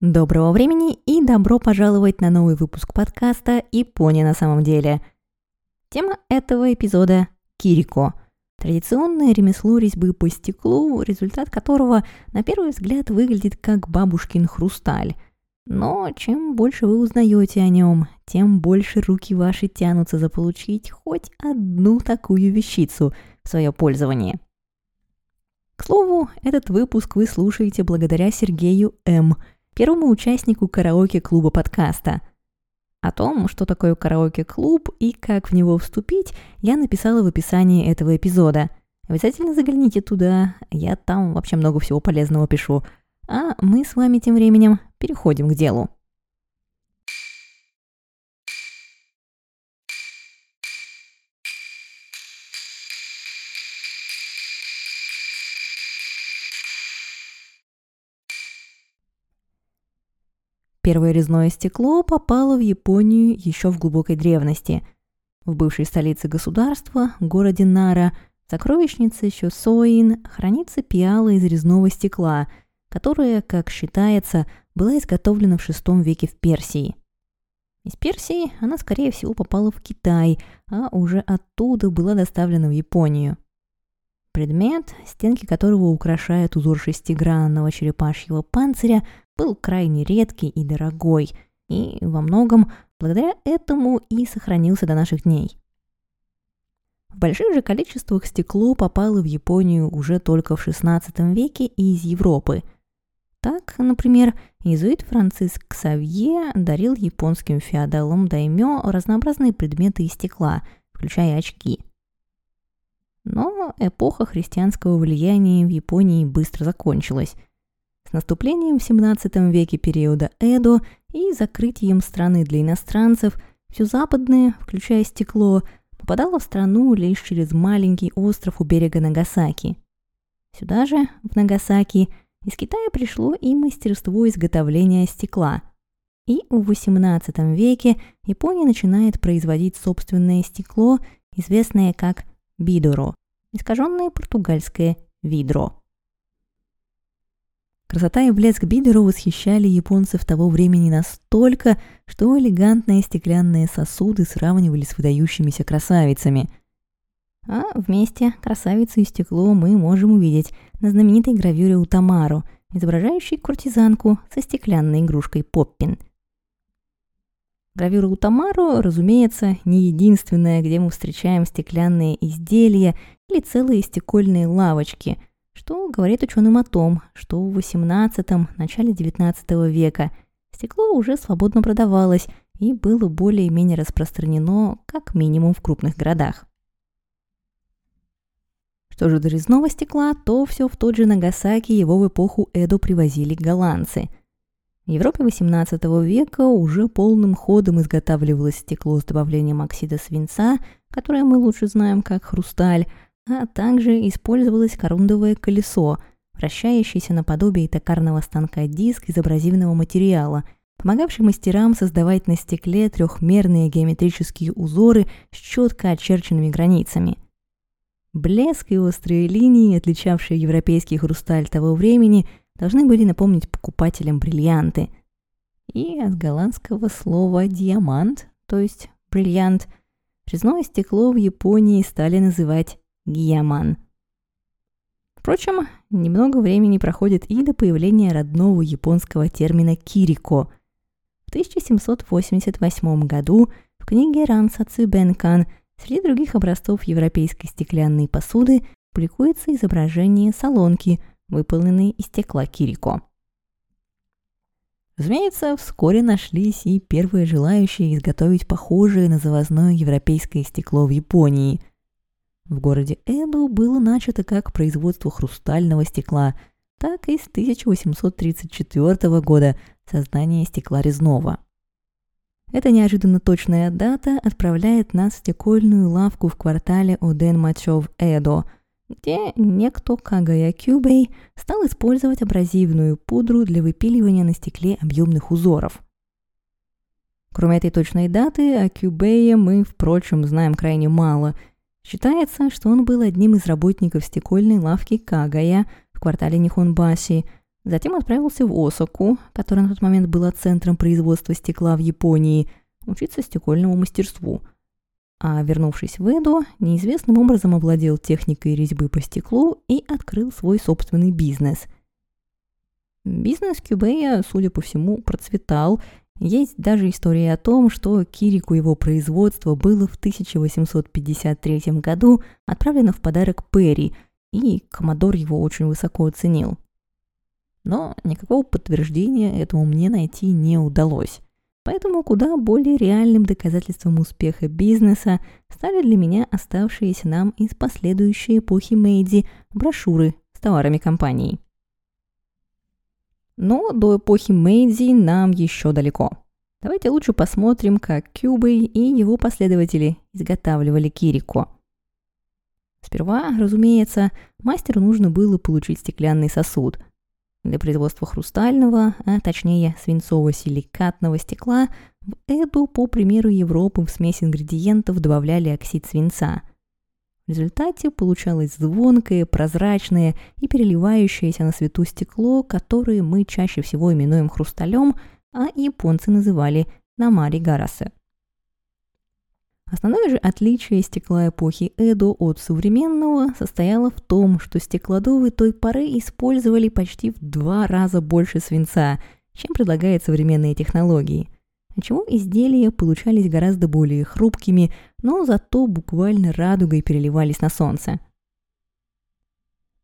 Доброго времени и добро пожаловать на новый выпуск подкаста «Япония на самом деле». Тема этого эпизода – Кирико. Традиционное ремесло резьбы по стеклу, результат которого на первый взгляд выглядит как бабушкин хрусталь. Но чем больше вы узнаете о нем, тем больше руки ваши тянутся заполучить хоть одну такую вещицу в свое пользование. К слову, этот выпуск вы слушаете благодаря Сергею М – первому участнику караоке-клуба подкаста. О том, что такое караоке-клуб и как в него вступить, я написала в описании этого эпизода. Обязательно загляните туда, я там вообще много всего полезного пишу. А мы с вами тем временем переходим к делу. Первое резное стекло попало в Японию еще в глубокой древности. В бывшей столице государства, городе Нара, сокровищнице Сёсоин хранится пиала из резного стекла, которая, как считается, была изготовлена в VI веке в Персии. Из Персии она, скорее всего, попала в Китай, а уже оттуда была доставлена в Японию. Предмет, стенки которого украшает узор шестигранного черепашьего панциря, был крайне редкий и дорогой, и во многом благодаря этому и сохранился до наших дней. В больших же количествах стекло попало в Японию уже только в XVI веке и из Европы. Так, например, иезуит Франциск Ксавье дарил японским феодалам даймё разнообразные предметы из стекла, включая очки. Но эпоха христианского влияния в Японии быстро закончилась – с наступлением в 17 веке периода Эдо и закрытием страны для иностранцев, все западное, включая стекло, попадало в страну лишь через маленький остров у берега Нагасаки. Сюда же, в Нагасаки, из Китая пришло и мастерство изготовления стекла. И в XVIII веке Япония начинает производить собственное стекло, известное как бидоро, искаженное португальское видро. Красота и блеск Бидеру восхищали японцев того времени настолько, что элегантные стеклянные сосуды сравнивали с выдающимися красавицами. А вместе красавицу и стекло мы можем увидеть на знаменитой гравюре Утамару, изображающей куртизанку со стеклянной игрушкой Поппин. Гравюра Утамару, разумеется, не единственная, где мы встречаем стеклянные изделия или целые стекольные лавочки – что говорит ученым о том, что в XVIII – начале XIX века стекло уже свободно продавалось и было более-менее распространено как минимум в крупных городах. Что же до резного стекла, то все в тот же Нагасаки его в эпоху Эдо привозили голландцы. В Европе XVIII века уже полным ходом изготавливалось стекло с добавлением оксида свинца, которое мы лучше знаем как хрусталь, а также использовалось корундовое колесо, вращающееся наподобие токарного станка диск из абразивного материала, помогавший мастерам создавать на стекле трехмерные геометрические узоры с четко очерченными границами. Блеск и острые линии, отличавшие европейский хрусталь того времени, должны были напомнить покупателям бриллианты. И от голландского слова «диамант», то есть «бриллиант», резное стекло в Японии стали называть Гияман. Впрочем, немного времени проходит и до появления родного японского термина «кирико». В 1788 году в книге Ранса Цюбенкан среди других образцов европейской стеклянной посуды публикуется изображение солонки, выполненной из стекла кирико. Разумеется, вскоре нашлись и первые желающие изготовить похожее на завозное европейское стекло в Японии – в городе Эду было начато как производство хрустального стекла, так и с 1834 года создание стекла резного. Эта неожиданно точная дата отправляет нас в стекольную лавку в квартале Оден-Мачев Эдо, где некто Кагая Кюбей стал использовать абразивную пудру для выпиливания на стекле объемных узоров. Кроме этой точной даты, о Кюбее мы, впрочем, знаем крайне мало – Считается, что он был одним из работников стекольной лавки Кагая в квартале Нихонбаси, Затем отправился в Осаку, которая на тот момент была центром производства стекла в Японии, учиться стекольному мастерству. А вернувшись в Эду, неизвестным образом овладел техникой резьбы по стеклу и открыл свой собственный бизнес. Бизнес Кюбея, судя по всему, процветал. Есть даже история о том, что Кирику его производство было в 1853 году отправлено в подарок Перри, и Коммодор его очень высоко оценил. Но никакого подтверждения этому мне найти не удалось. Поэтому куда более реальным доказательством успеха бизнеса стали для меня оставшиеся нам из последующей эпохи Мэйди брошюры с товарами компании. Но до эпохи Мэйди нам еще далеко. Давайте лучше посмотрим, как Кюбей и его последователи изготавливали кирико. Сперва, разумеется, мастеру нужно было получить стеклянный сосуд – для производства хрустального, а точнее свинцово-силикатного стекла в Эду, по примеру Европы, в смесь ингредиентов добавляли оксид свинца. В результате получалось звонкое, прозрачное и переливающееся на свету стекло, которое мы чаще всего именуем хрусталем, а японцы называли намари гарасе. Основное же отличие стекла эпохи Эдо от современного состояло в том, что стеклодувы той поры использовали почти в два раза больше свинца, чем предлагают современные технологии, отчего изделия получались гораздо более хрупкими, но зато буквально радугой переливались на солнце.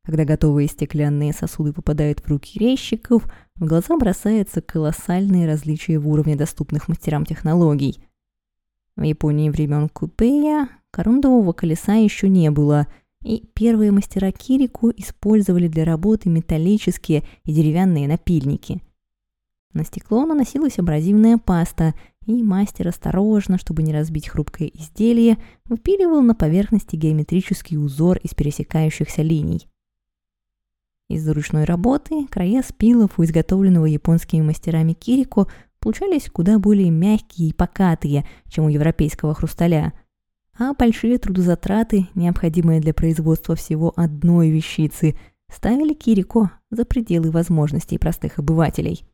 Когда готовые стеклянные сосуды попадают в руки резчиков, в глаза бросается колоссальные различия в уровне доступных мастерам технологий – в Японии времен Купея корундового колеса еще не было, и первые мастера кирику использовали для работы металлические и деревянные напильники. На стекло наносилась абразивная паста, и мастер осторожно, чтобы не разбить хрупкое изделие, выпиливал на поверхности геометрический узор из пересекающихся линий. Из-за ручной работы края спилов у изготовленного японскими мастерами кирико получались куда более мягкие и покатые, чем у европейского хрусталя. А большие трудозатраты, необходимые для производства всего одной вещицы, ставили Кирико за пределы возможностей простых обывателей.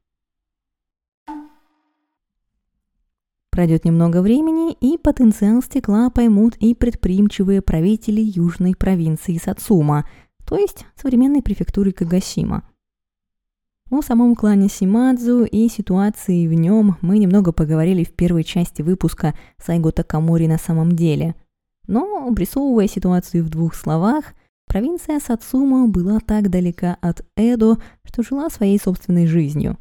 Пройдет немного времени, и потенциал стекла поймут и предприимчивые правители южной провинции Сацума, то есть современной префектуры Кагасима – о самом клане Симадзу и ситуации в нем мы немного поговорили в первой части выпуска Сайго Такамори на самом деле. Но, обрисовывая ситуацию в двух словах, провинция Сацума была так далека от Эдо, что жила своей собственной жизнью.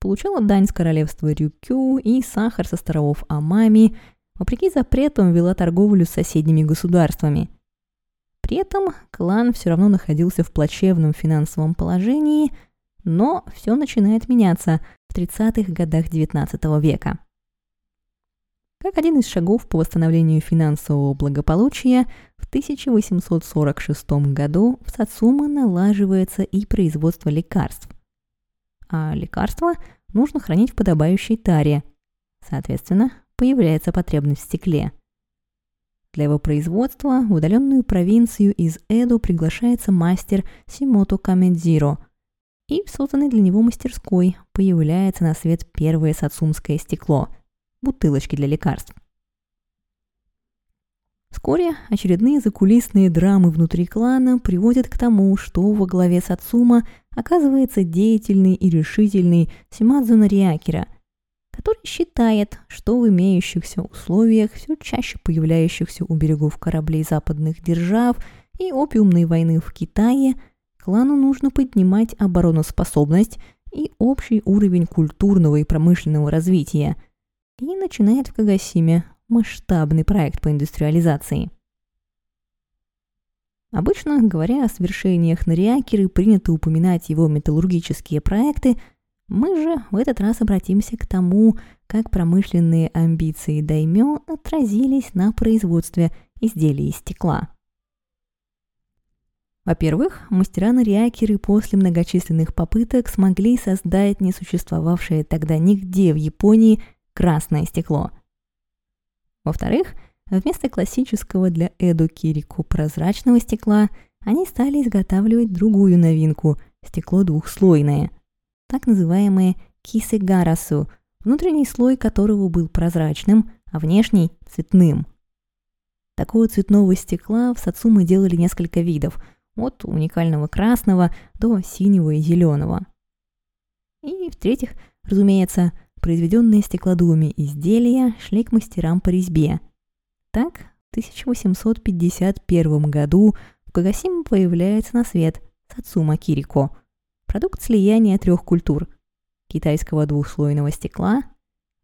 Получала дань с королевства Рюкю и сахар с островов Амами, вопреки запретам вела торговлю с соседними государствами. При этом клан все равно находился в плачевном финансовом положении – но все начинает меняться в 30-х годах XIX века. Как один из шагов по восстановлению финансового благополучия, в 1846 году в Сацума налаживается и производство лекарств. А лекарства нужно хранить в подобающей таре. Соответственно, появляется потребность в стекле. Для его производства в удаленную провинцию из Эду приглашается мастер Симото Камедзиро – и в созданной для него мастерской появляется на свет первое сацумское стекло – бутылочки для лекарств. Вскоре очередные закулисные драмы внутри клана приводят к тому, что во главе Сацума оказывается деятельный и решительный Симадзу Нариакера, который считает, что в имеющихся условиях все чаще появляющихся у берегов кораблей западных держав и опиумной войны в Китае – клану нужно поднимать обороноспособность и общий уровень культурного и промышленного развития. И начинает в Кагасиме масштабный проект по индустриализации. Обычно, говоря о свершениях Нариакеры, принято упоминать его металлургические проекты, мы же в этот раз обратимся к тому, как промышленные амбиции Даймё отразились на производстве изделий из стекла. Во-первых, мастера-нариакеры после многочисленных попыток смогли создать несуществовавшее тогда нигде в Японии красное стекло. Во-вторых, вместо классического для Эду Кирику прозрачного стекла они стали изготавливать другую новинку – стекло двухслойное, так называемое кисегарасу, внутренний слой которого был прозрачным, а внешний – цветным. Такого цветного стекла в Сацумы делали несколько видов, от уникального красного до синего и зеленого. И, в-третьих, разумеется, произведенные стеклодувами изделия шли к мастерам по резьбе. Так, в 1851 году в Кагасиме появляется на свет Сацума Кирико – продукт слияния трех культур – китайского двухслойного стекла,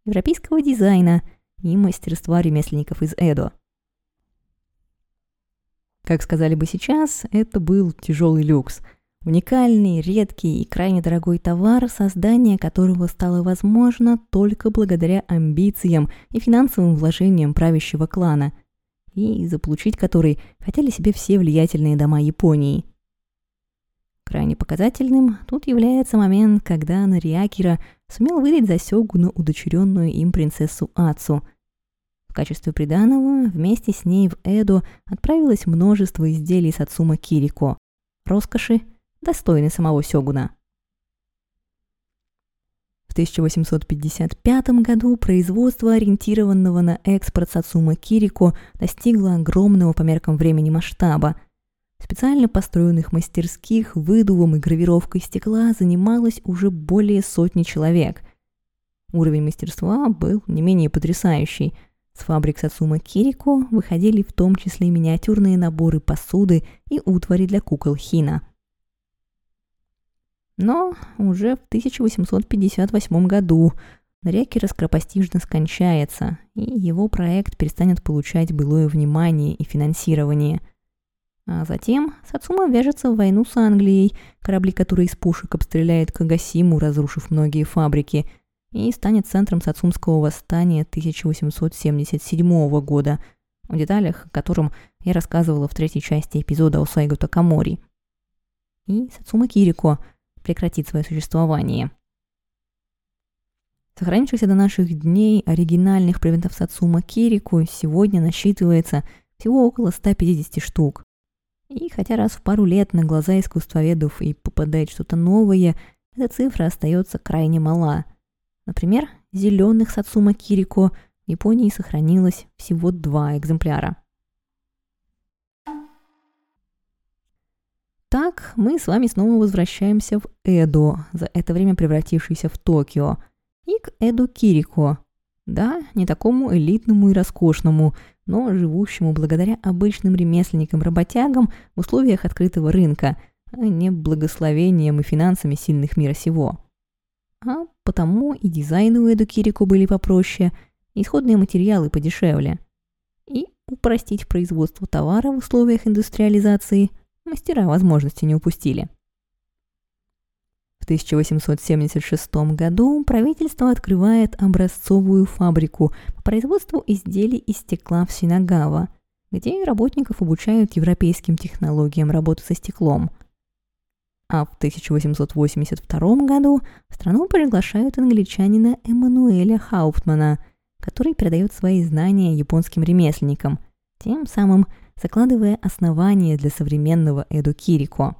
европейского дизайна и мастерства ремесленников из Эдо. Как сказали бы сейчас, это был тяжелый люкс – Уникальный, редкий и крайне дорогой товар, создание которого стало возможно только благодаря амбициям и финансовым вложениям правящего клана, и заполучить который хотели себе все влиятельные дома Японии. Крайне показательным тут является момент, когда Нариакира сумел выдать за Сёгуну удочеренную им принцессу Ацу. В качестве приданого вместе с ней в Эдо отправилось множество изделий с Ацума Кирико, роскоши достойный самого Сёгуна. В 1855 году производство ориентированного на экспорт Сацума Кирико достигло огромного по меркам времени масштаба. Специально построенных мастерских выдувом и гравировкой стекла занималось уже более сотни человек. Уровень мастерства был не менее потрясающий. С фабрик Сацума Кирико выходили в том числе миниатюрные наборы посуды и утвари для кукол Хина – но уже в 1858 году Наряки раскропостижно скончается, и его проект перестанет получать былое внимание и финансирование. А затем Сацума вяжется в войну с Англией, корабли которой из пушек обстреляет Кагасиму, разрушив многие фабрики, и станет центром Сацумского восстания 1877 года, в деталях о котором я рассказывала в третьей части эпизода о Сайгу Такамори. И Сацума Кирико – прекратит свое существование. Сохранившихся до наших дней оригинальных предметов Сацума Кирику сегодня насчитывается всего около 150 штук. И хотя раз в пару лет на глаза искусствоведов и попадает что-то новое, эта цифра остается крайне мала. Например, зеленых Сацума Кирико в Японии сохранилось всего два экземпляра. Так, мы с вами снова возвращаемся в Эдо, за это время превратившийся в Токио, и к Эдо Кирико. Да, не такому элитному и роскошному, но живущему благодаря обычным ремесленникам-работягам в условиях открытого рынка, а не благословением и финансами сильных мира сего. А потому и дизайны у Эду Кирико были попроще, исходные материалы подешевле. И упростить производство товара в условиях индустриализации – мастера возможности не упустили. В 1876 году правительство открывает образцовую фабрику по производству изделий из стекла в Синагава, где работников обучают европейским технологиям работы со стеклом. А в 1882 году в страну приглашают англичанина Эммануэля Хауптмана, который передает свои знания японским ремесленникам, тем самым закладывая основания для современного Эду Кирико.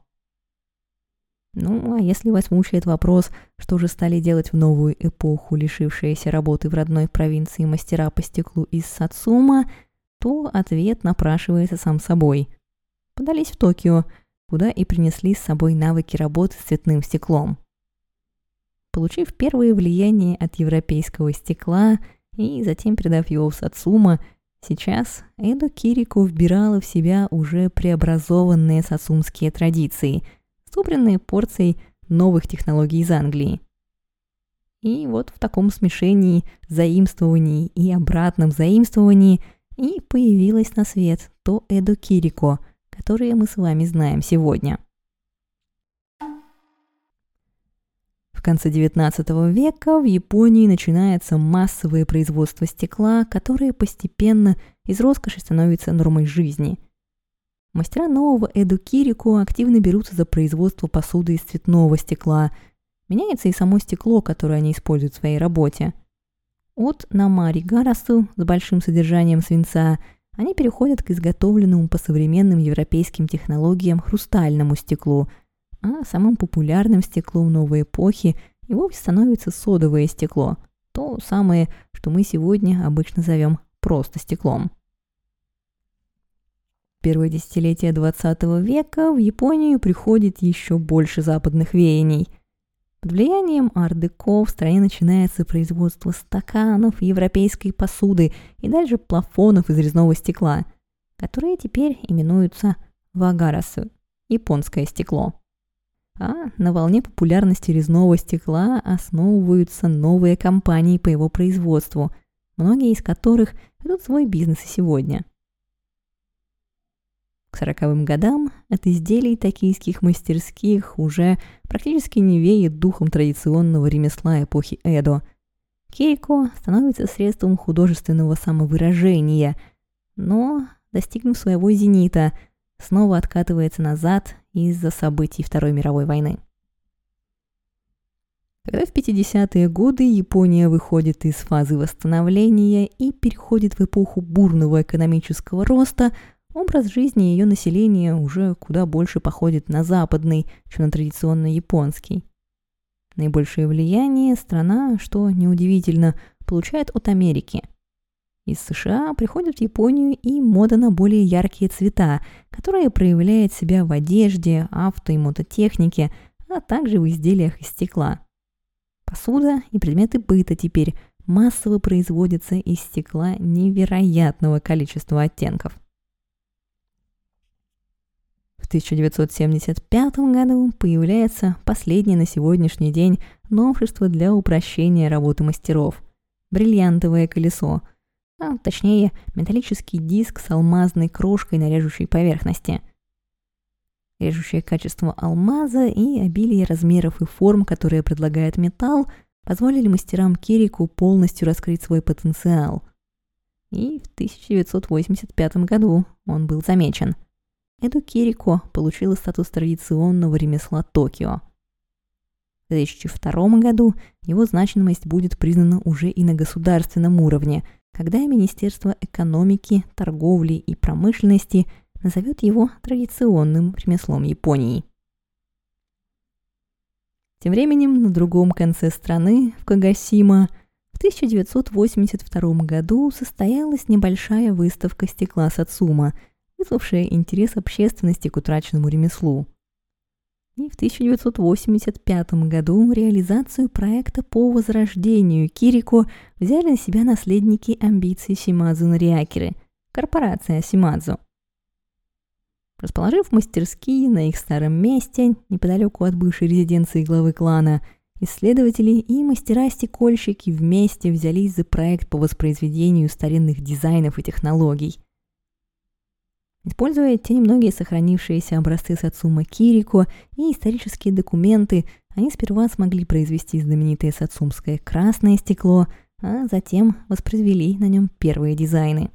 Ну, а если вас мучает вопрос, что же стали делать в новую эпоху лишившиеся работы в родной провинции мастера по стеклу из Сацума, то ответ напрашивается сам собой. Подались в Токио, куда и принесли с собой навыки работы с цветным стеклом. Получив первое влияние от европейского стекла и затем передав его в Сацума, Сейчас Эдо Кирику вбирала в себя уже преобразованные сосумские традиции, собранные порцией новых технологий из Англии. И вот в таком смешении заимствований и обратном заимствовании и появилось на свет то Эдо Кирико, которое мы с вами знаем сегодня. Конце XIX века в Японии начинается массовое производство стекла, которое постепенно из роскоши становится нормой жизни. Мастера нового Эду Кирику активно берутся за производство посуды из цветного стекла. Меняется и само стекло, которое они используют в своей работе. От намари гарасу с большим содержанием свинца они переходят к изготовленному по современным европейским технологиям хрустальному стеклу – а самым популярным стеклом новой эпохи и вовсе становится содовое стекло, то самое, что мы сегодня обычно зовем просто стеклом. первое десятилетие 20 века в Японию приходит еще больше западных веяний. Под влиянием ар-деко в стране начинается производство стаканов, европейской посуды и дальше плафонов из резного стекла, которые теперь именуются вагарасу – японское стекло. А на волне популярности резного стекла основываются новые компании по его производству, многие из которых ведут свой бизнес и сегодня. К сороковым годам от изделий токийских мастерских уже практически не веет духом традиционного ремесла эпохи Эдо. Кейко становится средством художественного самовыражения, но, достигнув своего зенита, снова откатывается назад из-за событий Второй мировой войны. Когда в 50-е годы Япония выходит из фазы восстановления и переходит в эпоху бурного экономического роста, образ жизни ее населения уже куда больше походит на западный, чем на традиционно японский. Наибольшее влияние страна, что неудивительно, получает от Америки – из США приходит в Японию и мода на более яркие цвета, которая проявляет себя в одежде, авто и мототехнике, а также в изделиях из стекла. Посуда и предметы быта теперь массово производятся из стекла невероятного количества оттенков. В 1975 году появляется последнее на сегодняшний день новшество для упрощения работы мастеров – бриллиантовое колесо – а точнее металлический диск с алмазной крошкой на режущей поверхности. Режущее качество алмаза и обилие размеров и форм, которые предлагает металл, позволили мастерам Кирику полностью раскрыть свой потенциал. И в 1985 году он был замечен. Эду Кирико получила статус традиционного ремесла Токио. В 2002 году его значимость будет признана уже и на государственном уровне – когда Министерство экономики, торговли и промышленности назовет его традиционным ремеслом Японии. Тем временем на другом конце страны, в Кагасима, в 1982 году состоялась небольшая выставка стекла Сацума, вызвавшая интерес общественности к утраченному ремеслу – и в 1985 году реализацию проекта по возрождению Кирико взяли на себя наследники амбиций Симадзу Нариакеры, корпорация Симадзу. Расположив мастерские на их старом месте, неподалеку от бывшей резиденции главы клана, исследователи и мастера-стекольщики вместе взялись за проект по воспроизведению старинных дизайнов и технологий. Используя те немногие сохранившиеся образцы Сацума Кирико и исторические документы, они сперва смогли произвести знаменитое сацумское красное стекло, а затем воспроизвели на нем первые дизайны.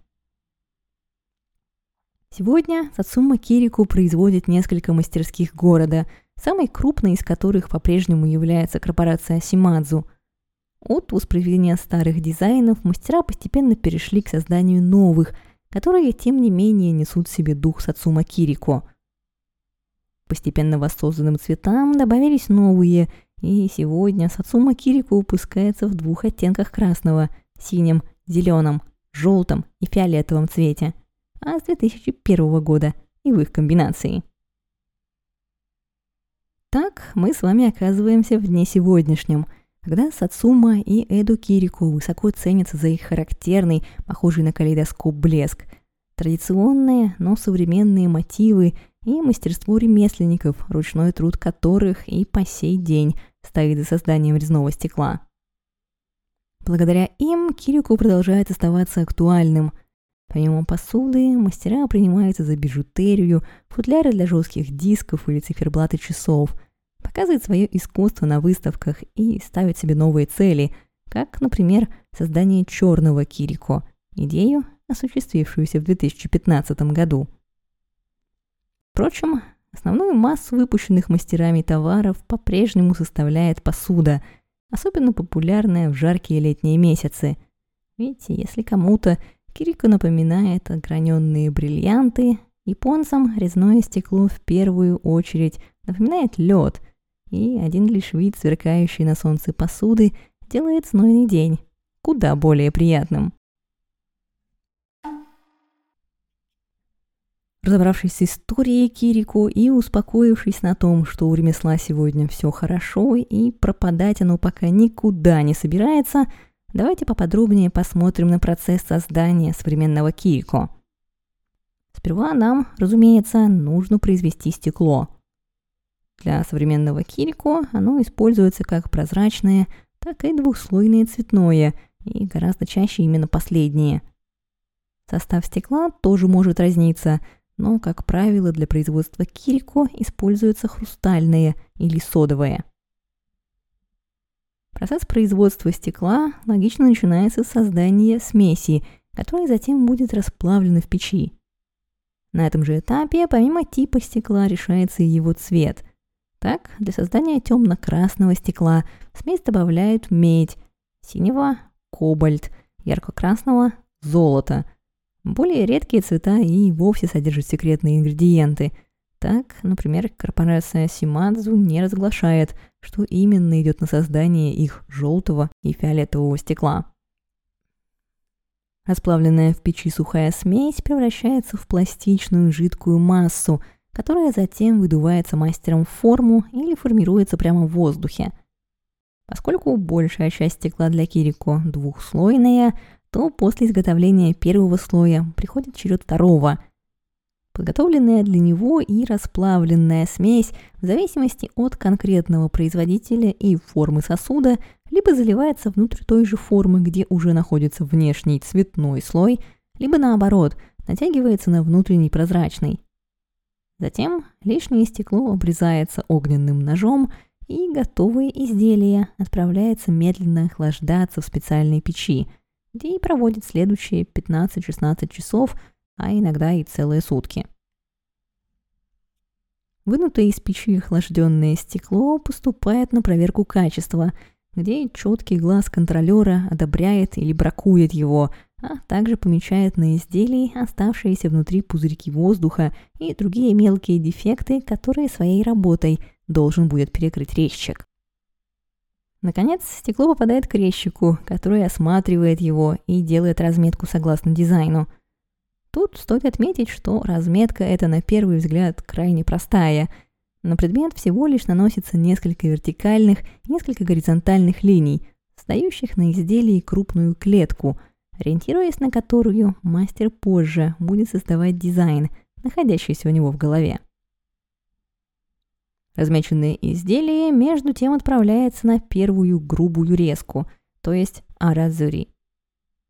Сегодня Сацума Кирику производит несколько мастерских города, самой крупной из которых по-прежнему является корпорация Симадзу. От воспроизведения старых дизайнов мастера постепенно перешли к созданию новых – которые, тем не менее, несут в себе дух Сацума Кирико. Постепенно воссозданным цветам добавились новые, и сегодня Сацума Кирико выпускается в двух оттенках красного – синем, зеленом, желтом и фиолетовом цвете, а с 2001 года и в их комбинации. Так мы с вами оказываемся в дне сегодняшнем – когда Сацума и Эду Кирико высоко ценятся за их характерный, похожий на калейдоскоп блеск, традиционные, но современные мотивы и мастерство ремесленников, ручной труд которых и по сей день стоит за созданием резного стекла. Благодаря им Кирико продолжает оставаться актуальным. Помимо посуды, мастера принимаются за бижутерию, футляры для жестких дисков или циферблаты часов – показывает свое искусство на выставках и ставит себе новые цели, как, например, создание черного Кирико, идею, осуществившуюся в 2015 году. Впрочем, основную массу выпущенных мастерами товаров по-прежнему составляет посуда, особенно популярная в жаркие летние месяцы. Ведь если кому-то Кирико напоминает ограненные бриллианты, японцам резное стекло в первую очередь напоминает лед, и один лишь вид сверкающей на солнце посуды делает знойный день куда более приятным. Разобравшись с историей Кирико и успокоившись на том, что у ремесла сегодня все хорошо и пропадать оно пока никуда не собирается, давайте поподробнее посмотрим на процесс создания современного Кирико. Сперва нам, разумеется, нужно произвести стекло. Для современного Кирико оно используется как прозрачное, так и двухслойное цветное, и гораздо чаще именно последнее. Состав стекла тоже может разниться – но, как правило, для производства кирико используются хрустальные или содовые. Процесс производства стекла логично начинается с создания смеси, которая затем будет расплавлена в печи. На этом же этапе, помимо типа стекла, решается и его цвет. Так, для создания темно-красного стекла смесь добавляют медь, синего – кобальт, ярко-красного – золото – более редкие цвета и вовсе содержат секретные ингредиенты. Так, например, корпорация Симадзу не разглашает, что именно идет на создание их желтого и фиолетового стекла. Расплавленная в печи сухая смесь превращается в пластичную жидкую массу, которая затем выдувается мастером в форму или формируется прямо в воздухе. Поскольку большая часть стекла для Кирико двухслойная, то после изготовления первого слоя приходит черед второго. Подготовленная для него и расплавленная смесь в зависимости от конкретного производителя и формы сосуда либо заливается внутрь той же формы, где уже находится внешний цветной слой, либо наоборот, натягивается на внутренний прозрачный. Затем лишнее стекло обрезается огненным ножом, и готовое изделие отправляется медленно охлаждаться в специальной печи – где и проводит следующие 15-16 часов, а иногда и целые сутки. Вынутое из печи охлажденное стекло поступает на проверку качества, где четкий глаз контролера одобряет или бракует его, а также помечает на изделии оставшиеся внутри пузырьки воздуха и другие мелкие дефекты, которые своей работой должен будет перекрыть резчик. Наконец, стекло попадает к резчику, который осматривает его и делает разметку согласно дизайну. Тут стоит отметить, что разметка эта на первый взгляд крайне простая. На предмет всего лишь наносится несколько вертикальных несколько горизонтальных линий, сдающих на изделии крупную клетку, ориентируясь на которую мастер позже будет создавать дизайн, находящийся у него в голове. Размеченное изделие между тем отправляется на первую грубую резку, то есть аразури.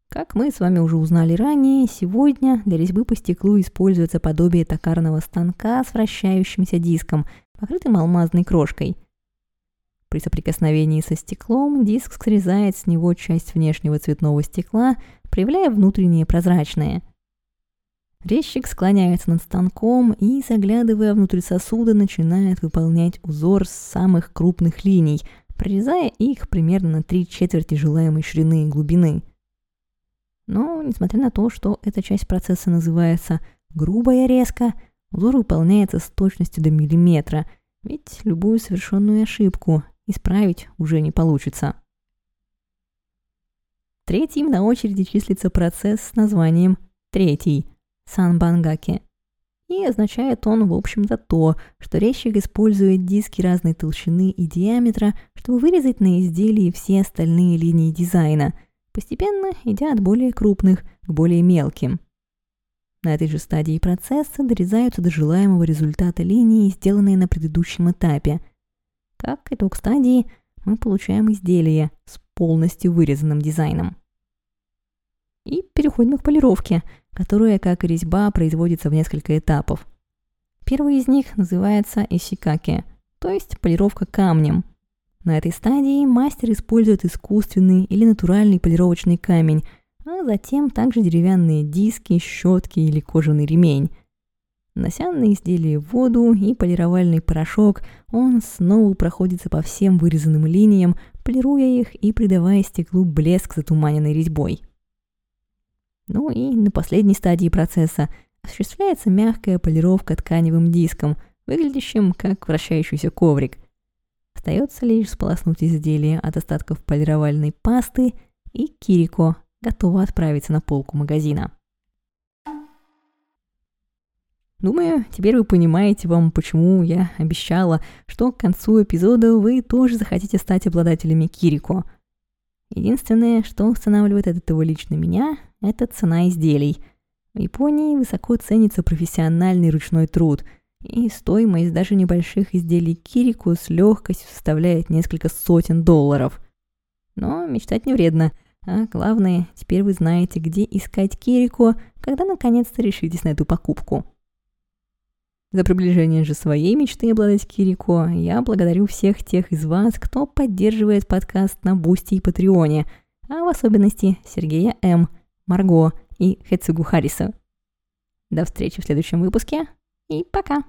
Как мы с вами уже узнали ранее, сегодня для резьбы по стеклу используется подобие токарного станка с вращающимся диском, покрытым алмазной крошкой. При соприкосновении со стеклом диск срезает с него часть внешнего цветного стекла, проявляя внутреннее прозрачное – Резчик склоняется над станком и, заглядывая внутрь сосуда, начинает выполнять узор с самых крупных линий, прорезая их примерно на три четверти желаемой ширины и глубины. Но, несмотря на то, что эта часть процесса называется грубая резка, узор выполняется с точностью до миллиметра, ведь любую совершенную ошибку исправить уже не получится. Третьим на очереди числится процесс с названием «третий», санбангаки. И означает он, в общем-то, то, что резчик использует диски разной толщины и диаметра, чтобы вырезать на изделии все остальные линии дизайна, постепенно идя от более крупных к более мелким. На этой же стадии процесса дорезаются до желаемого результата линии, сделанные на предыдущем этапе. Как итог стадии, мы получаем изделие с полностью вырезанным дизайном. И переходим к полировке – которая, как и резьба, производится в несколько этапов. Первый из них называется исикаки, то есть полировка камнем. На этой стадии мастер использует искусственный или натуральный полировочный камень, а затем также деревянные диски, щетки или кожаный ремень. Нося на изделие воду и полировальный порошок, он снова проходится по всем вырезанным линиям, полируя их и придавая стеклу блеск затуманенной резьбой. Ну и на последней стадии процесса осуществляется мягкая полировка тканевым диском, выглядящим как вращающийся коврик. Остается лишь сполоснуть изделие от остатков полировальной пасты, и Кирико готова отправиться на полку магазина. Думаю, теперь вы понимаете вам, почему я обещала, что к концу эпизода вы тоже захотите стать обладателями Кирико. Единственное, что устанавливает от этого лично меня, это цена изделий. В Японии высоко ценится профессиональный ручной труд, и стоимость даже небольших изделий Кирико с легкостью составляет несколько сотен долларов. Но мечтать не вредно, а главное, теперь вы знаете, где искать Кирико, когда наконец-то решитесь на эту покупку. За приближение же своей мечты обладать Кирико я благодарю всех тех из вас, кто поддерживает подкаст на Бусти и Патреоне, а в особенности Сергея М., Марго и Хэцугу Хариса. До встречи в следующем выпуске и пока!